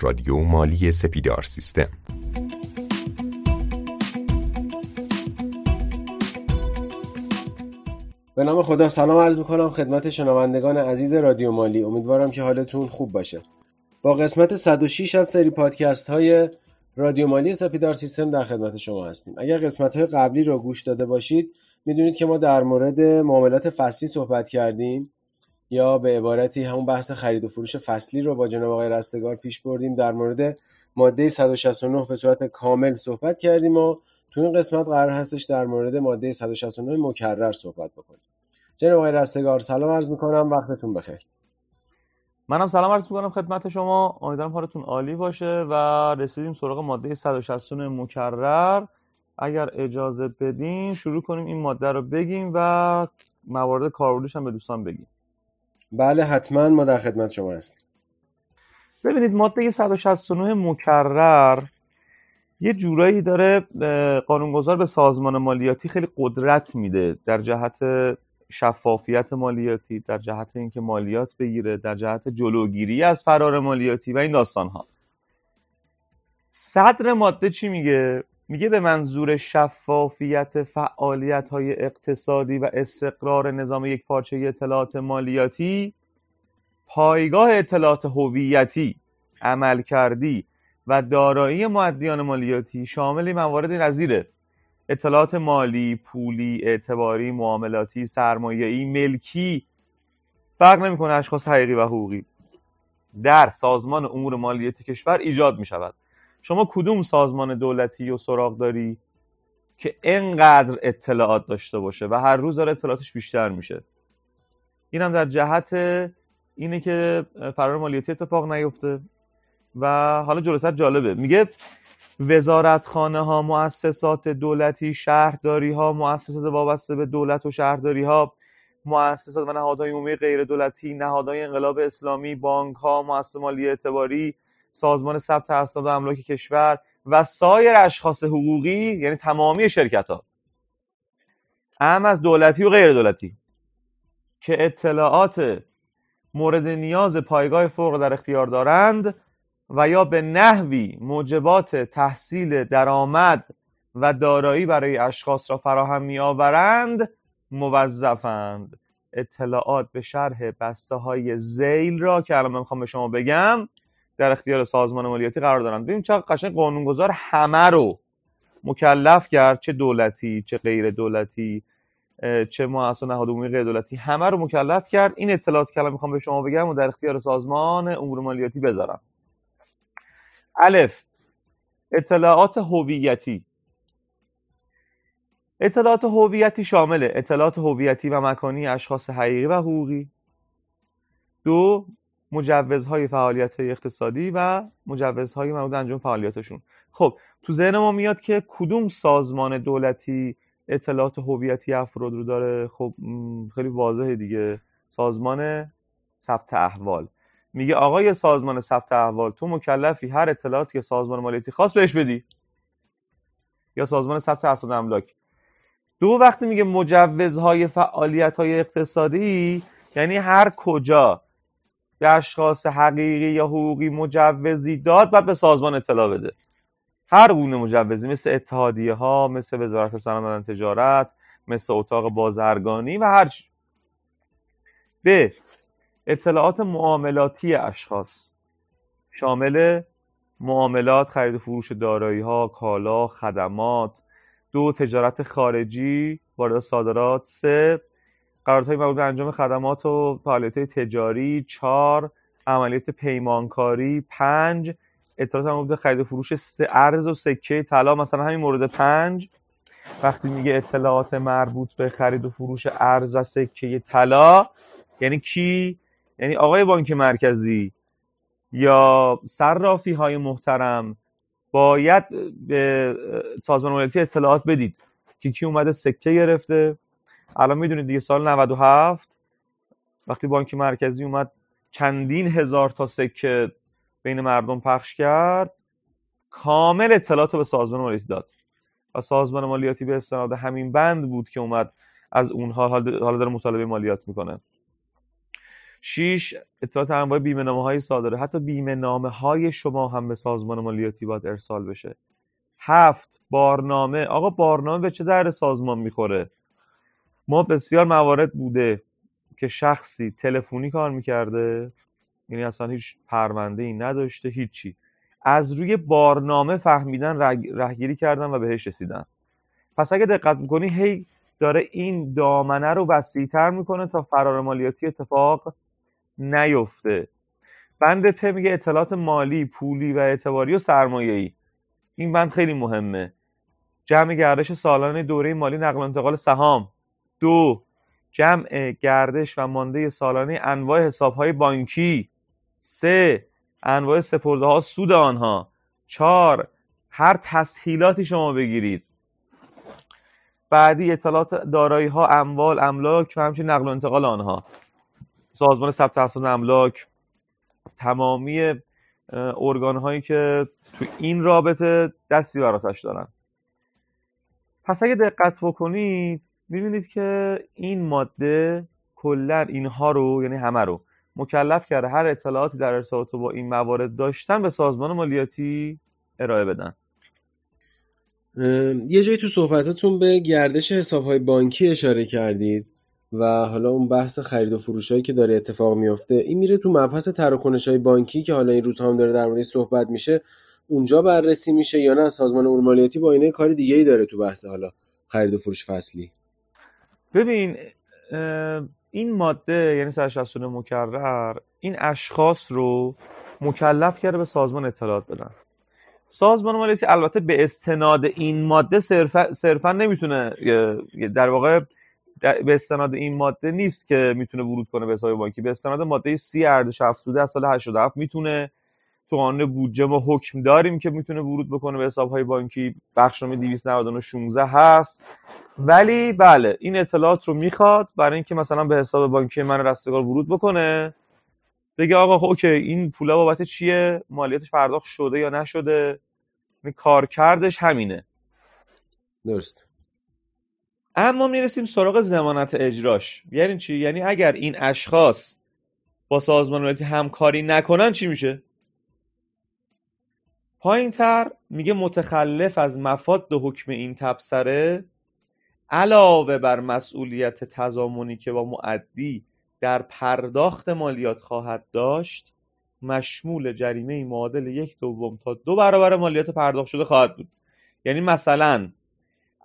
رادیو مالی سپیدار سیستم. به نام خدا سلام عرض می‌کنم خدمت شنوندگان عزیز رادیو مالی. امیدوارم که حالتون خوب باشه. با قسمت 106 از سری پادکست های رادیو مالی سپیدار سیستم در خدمت شما هستیم. اگر قسمت های قبلی رو گوش داده باشید می‌دونید که ما در مورد معاملات فصلی صحبت کردیم. یا به عبارتی همون بحث خرید و فروش فصلی رو با جناب آقای رستگار پیش بردیم. در مورد ماده 169 به صورت کامل صحبت کردیم و تو این قسمت قرار هستش در مورد ماده 169 مکرر صحبت بکنیم. جناب آقای رستگار سلام عرض می‌کنم. وقتتون بخیر. منم سلام عرض می‌کنم خدمت شما. امیدوارم حالتون عالی باشه و رسیدیم سراغ ماده 169 مکرر. اگر اجازه بدین شروع کنیم این ماده رو بگیم و موارد کاربردش هم به دوستان بگیم. بله حتما ما در خدمت شما هستیم. ببینید ماده 169 مکرر یه جورایی داره قانونگذار به سازمان مالیاتی خیلی قدرت میده در جهت شفافیت مالیاتی در جهت اینکه مالیات بگیره در جهت جلوگیری از فرار مالیاتی و این داستان ها صدر ماده چی میگه؟ میگه به منظور شفافیت فعالیت های اقتصادی و استقرار نظام یک پارچه اطلاعات مالیاتی پایگاه اطلاعات هویتی عملکردی و دارایی معدیان مالیاتی شامل موارد نظیره. اطلاعات مالی، پولی، اعتباری، معاملاتی، سرمایه‌ای، ملکی. فرق نمی‌کنه اشخاص حقیقی و حقوقی. در سازمان امور مالیاتی کشور ایجاد می شود شما کدوم سازمان دولتی و سراغ داری که انقدر اطلاعات داشته باشه و هر روز داره اطلاعاتش بیشتر میشه؟ این هم در جهت اینه که فرار مالیاتی اتفاق نیفته و حالا جلوتر جالبه. میگه وزارتخانه ها مؤسسات دولتی شهرداری ها مؤسسات وابسته به دولت و شهرداری ها مؤسسات و نهادهای عمومی غیر دولتی نهادهای انقلاب اسلامی بانک ها مؤسسات مالی اعتباری سازمان ثبت اسناد و املاک کشور و سایر اشخاص حقوقی یعنی تمامی شرکت ها هم از دولتی و غیر دولتی. که اطلاعات مورد نیاز پایگاه فوق در اختیار دارند و یا به نحوی موجبات تحصیل درآمد و دارایی برای اشخاص را فراهم میآورند موظفند. اطلاعات به شرح بسته های زیل را که الان من می‌خوام به شما بگم در اختیار سازمان مالیاتی قرار دارند ببین چقدر قشنگ قانونگذار همه رو مکلف کرد. چه دولتی چه غیر دولتی چه مؤسسه نهاد عمومی غیر دولتی همه رو مکلف کرد. این اطلاعات که می‌خوام به شما بگم و در اختیار سازمان امور مالیاتی بذارم. الف. اطلاعات هویتی. اطلاعات هویتی شامل اطلاعات هویتی و مکانی اشخاص حقیقی و حقوقی. دو. مجوزهای فعالیت اقتصادی و مجوزهای مربوط انجام فعالیتشون. خب تو ذهن ما میاد که کدوم سازمان دولتی اطلاعات هویتی افراد رو داره؟ خب خیلی واضحه دیگه. سازمان ثبت احوال. میگه آقای سازمان ثبت احوال تو مکلفی هر اطلاعاتی که سازمان مالیاتی خواست بهش بدی. یا سازمان ثبت اسناد املاک. دو وقتی میگه مجوزهای فعالیت های اقتصادی یعنی هر کجا به اشخاص حقیقی یا حقوقی مجوزی داد باید به سازمان اطلاع بده. هر گونه مجوزی مثل اتحادیه ها مثل وزارت صنعت و تجارت مثل اتاق بازرگانی و هر چی. ب اطلاعات معاملاتی اشخاص. شامل معاملات خرید و فروش دارایی ها کالا خدمات. دو تجارت خارجی وارد صادرات. سه قراردادهای مربوط به انجام خدمات و فعالیت تجاری چهار عملیات پیمانکاری پنج اطلاعات مربوط به خرید و فروش ارز و سکه طلا مثلا همین مورد پنج. وقتی میگه اطلاعات مربوط به خرید و فروش ارز و سکه طلا یعنی کی؟ یعنی آقای بانک مرکزی یا صرافی های محترم باید به سازمان مالیاتی اطلاعات بدید که کی اومده سکه گرفته. الان می‌دونید دیگه سال 97 وقتی بانک مرکزی اومد چندین هزار تا سکه بین مردم پخش کرد کامل اطلاعات به سازمان مالیاتی داد. و سازمان مالیاتی به استناد همین بند بود که اومد از اونها حالا داره مطالبه مالیات می‌کنه. شیش اطلاعات انواع بیمه نامه های صادره. حتی بیمه نامه های شما هم به سازمان مالیاتی باید ارسال بشه. هفت بارنامه. آقا بارنامه به چه در سازمان می‌خوره؟ ما بسیار موارد بوده که شخصی تلفنی کار می‌کرده. یعنی اصلا هیچ پرونده ای نداشته هیچی. از روی بارنامه فهمیدن رهگیری کردن و بهش رسیدن. پس اگه دقت می‌کنی هی داره این دامنه رو وسیعتر می‌کنه تا فرار مالیاتی اتفاق نیفته. بند ت میگه اطلاعات مالی پولی و اعتباری و ای این بند خیلی مهمه. جمع گردش سالانه دوره مالی نقل و انتقال سهام. دو جمع گردش و مانده سالانه انواع های بانکی. سه انواع سپرده ها سود آنها. چهار هر تسهیلاتی شما بگیرید. بعدی اطلاعات دارایی ها اموال املاک و همچنین نقل و انتقال آنها. سازمان ثبت اسناد املاک تمامی ارگان هایی که تو این رابطه دستی براتش دارن. پس اگه دقت بکنید می‌بینید که این ماده کلا اینها رو یعنی همه رو مکلف کرده. هر اطلاعاتی در ارتباط با این موارد داشتن به سازمان مالیاتی ارائه بدن. یه جایی تو صحبتاتون به گردش حسابهای بانکی اشاره کردید و حالا اون بحث خرید و فروش هایی که داره اتفاق میافته این میره تو مبحث تراکنش های بانکی که حالا این روزها هم داره در مورد صحبت میشه. اونجا بررسی میشه یا نه؟ سازمان امور مالیاتی با اینه کار دیگه ای داره تو بحث حالا خرید و فروش فصلی. ببین این ماده یعنی 169 مکرر این اشخاص رو مکلف کرده به سازمان اطلاعات بدن. سازمان مالیاتی البته به استناد این ماده صرفا, صرفا نمی‌تونه در واقع به استناد این ماده نیست که می‌تونه ورود کنه به حساب بانکی. به استناد ماده سی ارزش افزوده از سال 87 می‌تونه تو قانون بودجه ما حکم داریم که می‌تونه ورود بکنه به حساب های بانکی بخشنامه 299 16 هست. ولی بله این اطلاعات رو می‌خواد برای اینکه مثلا به حساب بانکی من رستگار ورود بکنه. بگه آقا خب اوکی این پولا بابت چیه؟ مالیاتش پرداخت شده یا نشده؟ کارکردش همینه. درست. اما می‌رسیم سراغ زمانت اجراش. یعنی چی؟ یعنی اگر این اشخاص با سازمان مالیاتی همکاری نکنن چی میشه؟ پایین تر میگه متخلف از مفاد حکم این تبصره علاوه بر مسئولیت تضامنی که با معدی در پرداخت مالیات خواهد داشت مشمول جریمه معادل یک دوم تا دو برابر مالیات پرداخت شده خواهد بود. یعنی مثلا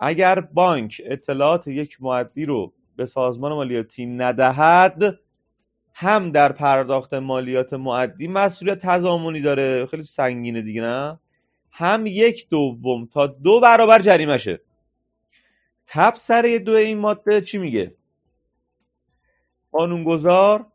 اگر بانک اطلاعات یک معدی رو به سازمان مالیاتی ندهد هم در پرداخت مالیات معدی مسئولیت تضامنی داره. خیلی سنگینه دیگه نه؟ هم یک دوم تا دو برابر جریمشه. تبصره دو این ماده چی میگه؟ قانونگذار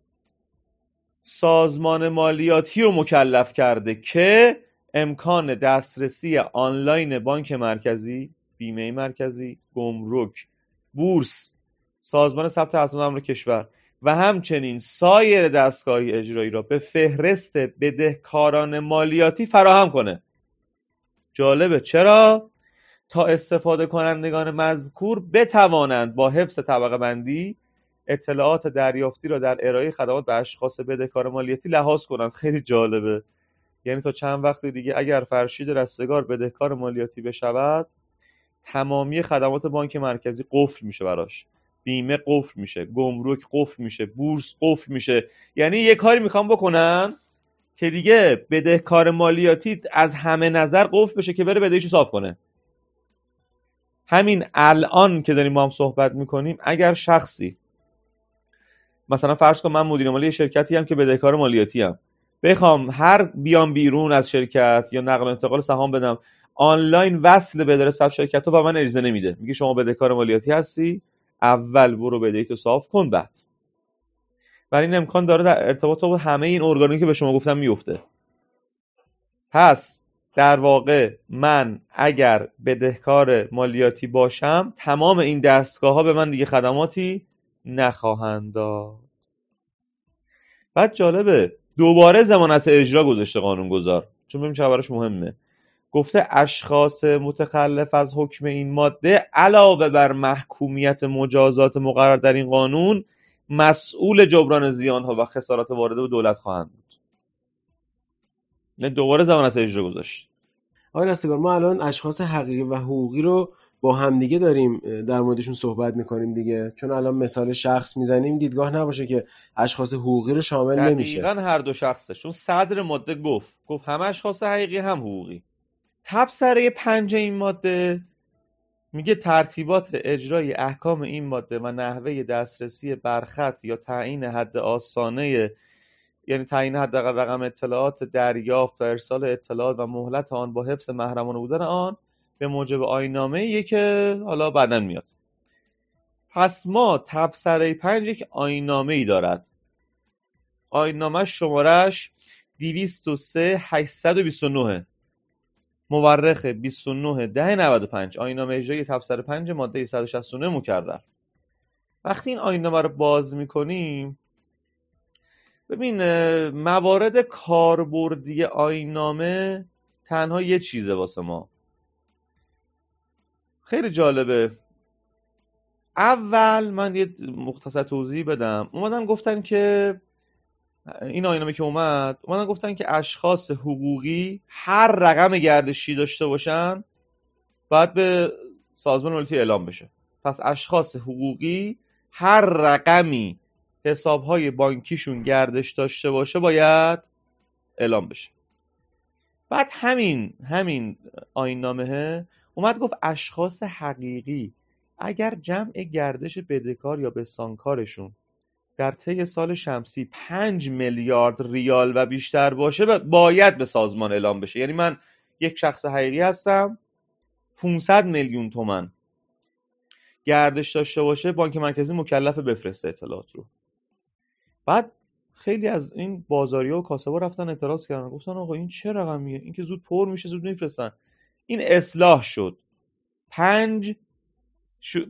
سازمان مالیاتی رو مکلف کرده که امکان دسترسی آنلاین بانک مرکزی بیمه مرکزی گمرک بورس سازمان ثبت اسناد امر کشور و همچنین سایر دستگاهی اجرایی را به فهرست بدهکاران مالیاتی فراهم کنه. جالبه چرا؟ تا استفاده کنندگان مذکور بتوانند با حفظ طبقه بندی اطلاعات دریافتی را در ارائه خدمات به اشخاص بدهکار مالیاتی لحاظ کنند. خیلی جالبه. یعنی تا چند وقت دیگه اگر فرشید رستگار بدهکار مالیاتی بشود تمامی خدمات بانک مرکزی قفل میشه براش. بیمه قفل میشه گمرک قفل میشه بورس قفل میشه. یعنی یه کاری می‌خوام بکنن که دیگه بدهکار مالیاتی از همه نظر قفل بشه که بره بدهیشو صاف کنه. همین الان که داریم با هم صحبت می‌کنیم اگر شخصی مثلا فرض کن من مدیر مالی شرکتی هم که بدهکار مالیاتی هم بخوام هر بیام بیرون از شرکت یا نقل و انتقال سهام بدم آنلاین وصل به اداره شرکت و من اجازه نمیده. میگه شما بدهکار مالیاتی هستی؟ اول برو بدهی تو صاف کن بعد. برای این امکان داره در ارتباط با همه این ارگانی که به شما گفتم میفته. پس در واقع من اگر بدهکار مالیاتی باشم تمام این دستگاه ها به من دیگه خدماتی نخواهند داد. بعد جالبه دوباره زمانت اجرا گذاشته قانونگذار. چون ببین چه مهمه. گفته اشخاص متخلف از حکم این ماده علاوه بر محکومیت مجازات مقرر در این قانون مسئول جبران زیان ها و خسارات وارده به دولت خواهند بود. نه دوباره زمانت اجرا گذاشت. آقای رستگار ما الان اشخاص حقیقی و حقوقی رو با همدیگه داریم در موردشون صحبت می‌کنیم دیگه. چون الان مثال شخص می‌زنیم دیدگاه نباشه که اشخاص حقوقی رو شامل نمیشه. دقیقا هر دو شخصه. چون صدر ماده گفت گفت هم اشخاص حقیقی هم حقوقی. تبصره پنج این ماده. میگه ترتیبات اجرای احکام این ماده و نحوه دسترسی برخط یا تعیین حد آسانه یعنی تعیین حد رقم اطلاعات دریافت و ارسال اطلاعات و مهلت آن با حفظ محرمانه بودن آن به موجب آینامه که حالا بعدا میاد. پس ما تبصره پنج یک آینامه ای دارد آینامه شمارش 203 829 مورخ 29 ده 95 آینامه اجرای تبصره 5 ماده 169 مکرر. وقتی این آینامه رو باز می‌کنیم ببین موارد کاربردی آینامه تنها یه چیزه واسه ما. خیلی جالبه. اول من یه مختصر توضیح بدم. اومدن گفتن که این آینامه که اومد اومدن گفتن که اشخاص حقوقی هر رقم گردشی داشته باشن باید به سازمان ملتی اعلام بشه. پس اشخاص حقوقی هر رقمی حسابهای بانکیشون گردش داشته باشه باید اعلام بشه. بعد همین همین آین نامه اومد گفت اشخاص حقیقی اگر جمع گردش بدهکار یا بستانکارشون در طی سال شمسی 5 میلیارد ریال و بیشتر باشه باید به سازمان اعلام بشه. یعنی من یک شخص حقیقی هستم 500 میلیون تومن گردش داشته باشه بانک مرکزی مکلف بفرسته اطلاعات رو. بعد خیلی از این بازاری و کاسبا رفتن اعتراض کردن. گفتن آقا این چه رقمیه؟ این که زود پر میشه زود میفرستن. این اصلاح شد. پنج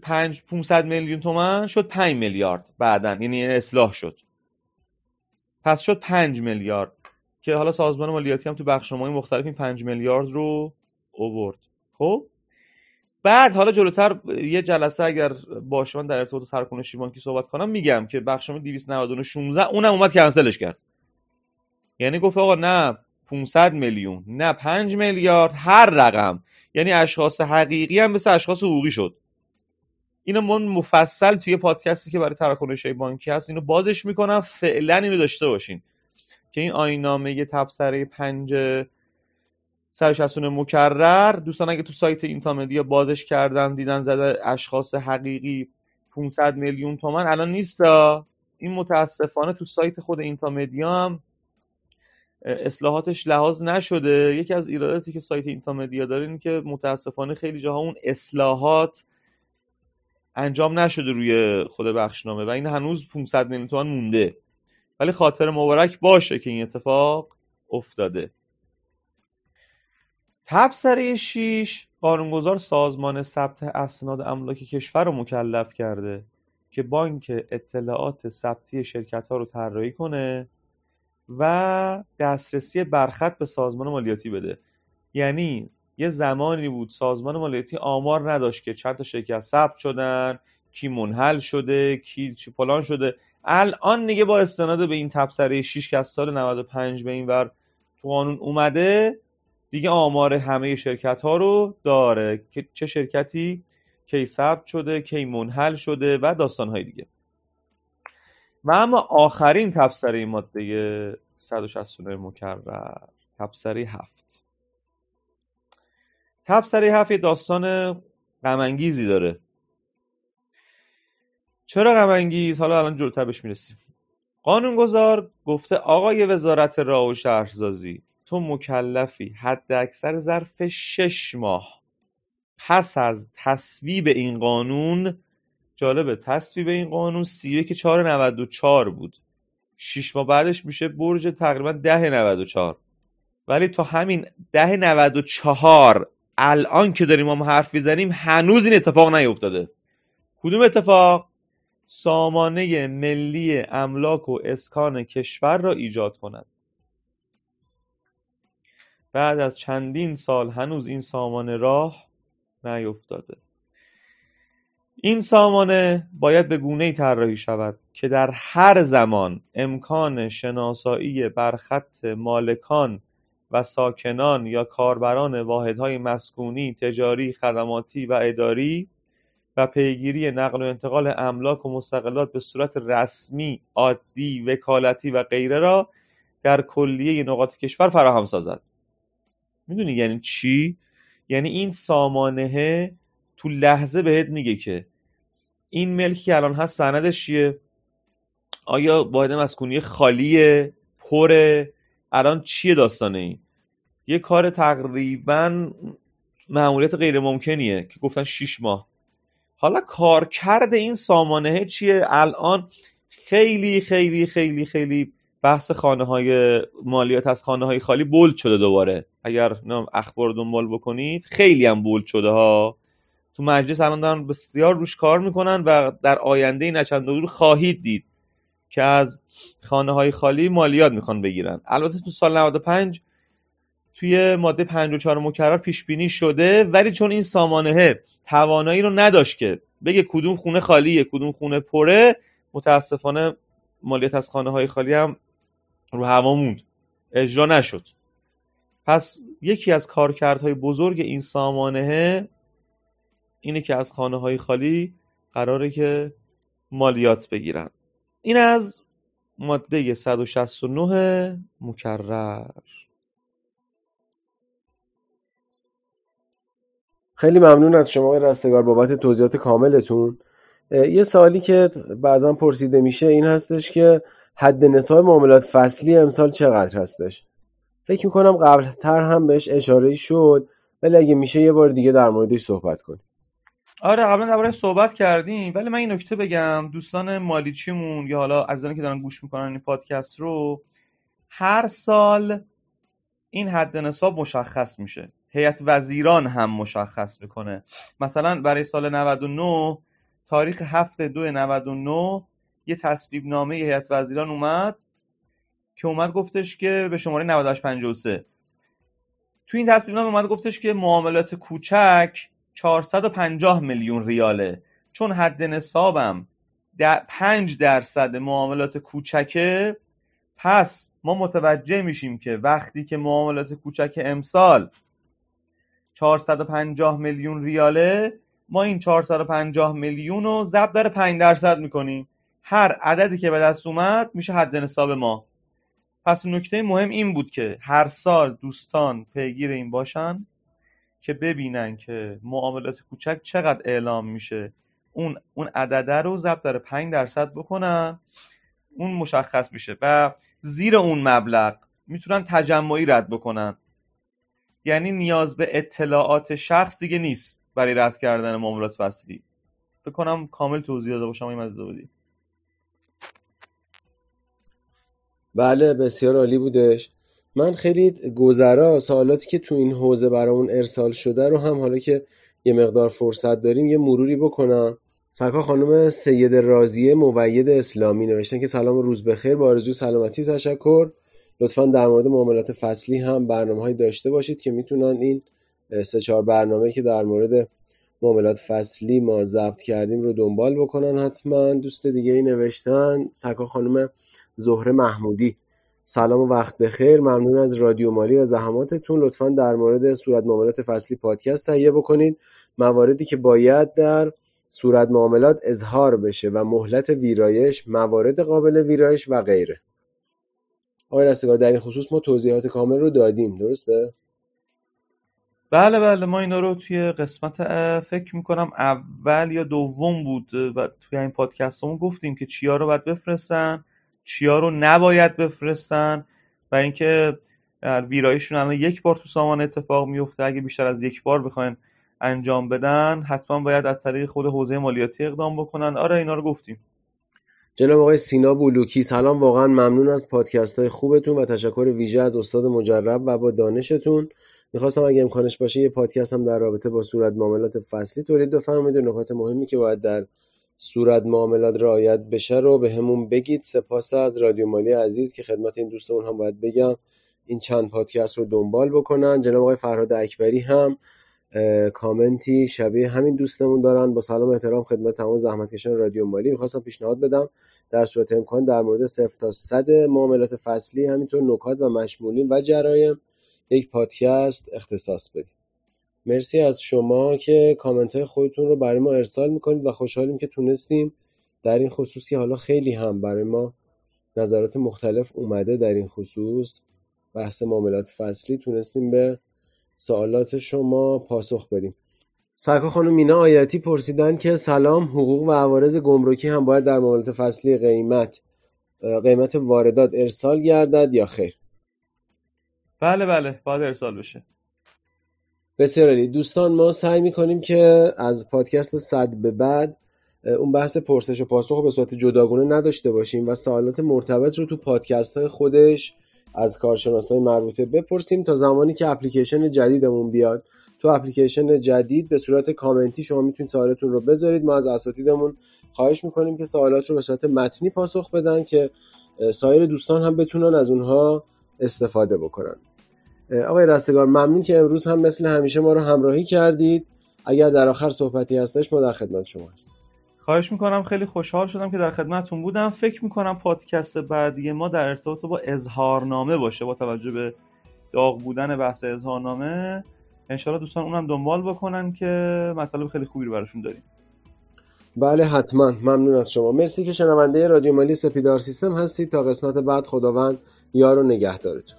پنج 500 میلیون تومن شد 5 میلیارد بعدا یعنی اصلاح شد. پس شد 5 میلیارد. که حالا سازمان مالیاتی هم تو بخشنامه‌های مختلف این 5 میلیارد رو اوورد خب؟ بعد حالا جلوتر یه جلسه اگر باشه من در ارتباط تراکنش بانکی صحبت کنم میگم که بخشنامه 299 16 اونم اومد کنسلش کرد. یعنی گفت آقا نه 500 میلیون نه 5 میلیارد هر رقم. یعنی اشخاص حقیقی هم مثل اشخاص حقوقی شد. اینو من مفصل توی پادکستی که برای تراکنش بانکی هست اینو بازش می‌کنم. فعلا اینو داشته باشین. که این آیین‌نامه تبصره پنج 169 مکرر. دوستان اگه تو سایت اینتامدیا بازش کردن دیدن زده اشخاص حقیقی 500 میلیون تومن الان نیست این متاسفانه تو سایت خود اینتامدیا هم اصلاحاتش لحاظ نشده. یکی از ایراداتی که سایت اینتامدیا داره این که متاسفانه خیلی جاها اون اصلاحات انجام نشده روی خود بخشنامه و این هنوز 500 میلیون تومان مونده. ولی خاطر مبارک باشه که این اتفاق افتاده. تبصره 6 قانونگذار سازمان ثبت اسناد املاک کشور رو مکلف کرده که بانک اطلاعات ثبتی شرکت ها رو طراحی کنه و دسترسی برخط به سازمان مالیاتی بده. یعنی یه زمانی بود سازمان مالیاتی آمار نداشت که چند تا شرکت ثبت شدن کی منحل شده کی چی فلان شده. الان دیگه با استناد به این تبصره 6 که از سال 95 به این ور تو قانون اومده دیگه آمار همه شرکت ها رو داره. که چه شرکتی کی ثبت شده کی منحل شده و داستان های دیگه. و اما آخرین تبصره ماده 169 مکرر تبصره هفت. تبصره هفت یه داستان غمانگیزی داره. چرا غمانگیز؟ حالا الان جلوتر بهش می‌رسیم. قانونگذار گفته آقای وزارت راه و شهرسازی تو مکلفی حد اکثر ظرف شش ماه. پس از تصویب این قانون جالبه تصویب این قانون سی که چهار نود و چار بود. شش ماه بعدش میشه برج تقریبا ده نود و چار ولی تا همین ده نود و چهار الان که داریم ما حرف می‌زنیم هنوز این اتفاق نیفتاده کدوم اتفاق؟ سامانه ملی املاک و اسکان کشور را ایجاد کند. بعد از چندین سال هنوز این سامانه راه نیفتاده این سامانه باید به گونه طراحی شود که در هر زمان امکان شناسایی بر خط مالکان و ساکنان یا کاربران واحدهای مسکونی، تجاری، خدماتی و اداری و پیگیری نقل و انتقال املاک و مستقلات به صورت رسمی، عادی، وکالتی و غیره را در کلیه نقاط کشور فراهم سازد. می‌دونی یعنی چی؟ یعنی این سامانه تو لحظه بهت میگه که این ملکی که الان هست سندش چیه آیا واحد مسکونی خالیه پره الان چیه داستانه این؟ یه کار تقریبا معمولیت غیر ممکنیه که گفتن 6 ماه. حالا کارکرد این سامانه چیه؟ الان خیلی خیلی خیلی خیلی بحث خانه های مالیات از خانه های خالی بولد شده دوباره. اگر اخبار دنبال بکنید خیلی هم بولد شده ها. تو مجلس الان دارن بسیار روش کار می‌کنن و در آینده نچند دور خواهید دید. که از خانه های خالی مالیات می‌خوان بگیرن. البته تو سال 95 توی ماده 54 مکرر پیش بینی شده ولی چون این سامانه توانایی رو نداشت که بگه کدوم خونه خالیه کدوم خونه پره متاسفانه مالیات از خانه های خالی هم رو هوا موند. اجرا نشد. پس یکی از کارکردهای بزرگ این سامانه اینه که از خانه های خالی قراره که مالیات بگیرن. این از ماده 169 مکرر. خیلی ممنون از شما رستگار بابت توضیحات کاملتون. یه سوالی که بعضا پرسیده میشه این هستش که حد نصاب معاملات فصلی امسال چقدر هستش؟ فکر می‌کنم قبل تر هم بهش اشاره شد ولی اگه میشه یه بار دیگه در موردش صحبت کنیم. آره قبلا درباره صحبت کردیم ولی من این نکته بگم. دوستان مالیچیمون یا حالا از که دارن گوش می‌کنن این پادکست رو هر سال این حد نصاب مشخص میشه. هیئت وزیران هم مشخص می‌کنه. مثلا برای سال 99 تاریخ 7 دو 99 یه تصویب نامه هیئت وزیران اومد که اومد گفتش که به شماره 9853 تو این تصویب نامه اومد گفتش که معاملات کوچک 450 میلیون ریاله. چون حد نصابم در 5 درصد معاملات کوچکه پس ما متوجه میشیم که وقتی که معاملات کوچک امسال 450 میلیون ریاله ما این 450 میلیون رو ضرب در 5 درصد می‌کنیم. هر عددی که به دست اومد میشه حد نصاب ما. پس نکته مهم این بود که هر سال دوستان پیگیر این باشن. که ببینن که معاملات کوچک چقدر اعلام میشه. اون اون عدده رو ضرب در 5 درصد بکنن اون مشخص میشه و زیر اون مبلغ می‌تونن تجمعی رد بکنن. یعنی نیاز به اطلاعات شخص دیگه نیست برای رد کردن معاملات فصلی. بکنم کامل توضیح داده باشم این مزده بودی بله بسیار عالی بودش. من خیلی گذرا سوالاتی که تو این حوزه برامون ارسال شده رو هم حالا که یه مقدار فرصت داریم یه مروری بکنم. سرکار خانم سید رازیه موید اسلامی نوشتن که سلام روز بخیر. با آرزوی سلامتی و تشکر. لطفا در مورد معاملات فصلی هم برنامه های داشته باشید که می‌تونن این سه چهار برنامه که در مورد معاملات فصلی ما ضبط کردیم رو دنبال بکنن حتما. دوست دیگه ای نوشتن سرکار خانم زهره محمودی. سلام و وقت بخیر. ممنون از رادیو مالی و زحماتتون. لطفا در مورد صورت معاملات فصلی پادکست تهیه بکنید. مواردی که باید در صورت معاملات اظهار بشه و مهلت ویرایش موارد قابل ویرایش و غیره. آقای رستگار در این خصوص ما توضیحات کامل رو دادیم. درسته؟ بله بله. ما اینا رو توی قسمت فکر می‌کنم اول یا دوم بود و توی این پادکست گفتیم که چیا رو باید بفرستن. چیا رو نباید بفرستن و اینکه ویرایشون الان یک بار تو سامان اتفاق میفته. اگه بیشتر از یک بار بخواین انجام بدن حتما باید از طریق خود حوزه مالیاتی اقدام بکنن. آره اینا رو گفتیم. جناب آقای سینا بولوکی سلام. واقعا ممنون از پادکست های خوبتون و تشکر ویژه از استاد مجرب و با دانشتون. می‌خواستم اگه امکانش باشه یه پادکست هم در رابطه با صورت معاملات فصلی تولید بفرمایید نکات مهمی که باید در صورت معاملات رعایت بشه رو به همون بگید. سپاس از رادیو مالی عزیز که خدمت این دوستمون هم باید بگم این چند پادکست رو دنبال بکنن. جناب آقای فرهاد اکبری هم کامنتی شبیه همین دوستمون دارن. با سلام احترام خدمت تمام زحمتکشان رادیو مالی می‌خواستم پیشنهاد بدم. در صورت امکان در مورد صفر تا صد معاملات فصلی همینطور نکات و مشمولین و جرایم یک پادکست اختصاص بدید. مرسی از شما که کامنت های خودتون رو برای ما ارسال می‌کنید و خوشحالیم که تونستیم در این خصوصی حالا خیلی هم برای ما نظرات مختلف اومده در این خصوص. بحث معاملات فصلی تونستیم به سوالات شما پاسخ بدیم. سرکار خانم مینا آیاتی پرسیدن که سلام حقوق و عوارض گمرکی هم باید در معاملات فصلی قیمت قیمت واردات ارسال گردد یا خیر؟ بله بله باید ارسال بشه. بسیار عالی. دوستان ما سعی می‌کنیم که از پادکست صد به بعد اون بحث پرسش و پاسخ به صورت جداگونه نداشته باشیم و سوالات مرتبط رو تو پادکست های خودش از کارشناسای مربوطه بپرسیم تا زمانی که اپلیکیشن جدیدمون بیاد. تو اپلیکیشن جدید به صورت کامنتی شما می‌تونید سوالاتون رو بذارید. ما از اساتیدمون خواهش می‌کنیم که سوالات رو به صورت متنی پاسخ بدن که سایر دوستان هم بتونن از اونها استفاده بکنن. آقای رستگار ممنون که امروز هم مثل همیشه ما رو همراهی کردید. اگر در آخر صحبتی هستش ما در خدمت شما هستیم. خواهش می‌کنم خیلی خوشحال شدم که در خدمتتون بودم. فکر می‌کنم پادکست بعدی ما در ارتباط با اظهارنامه باشه با توجه به داغ بودن بحث اظهارنامه. انشاءالله دوستان اونم دنبال بکنن که مطالب خیلی خوبی رو براشون داریم. بله حتما. ممنون از شما. مرسی که شنونده رادیو مالی سپیدار سیستم هستید. تا قسمت بعد خداوند یار و نگهدارتون.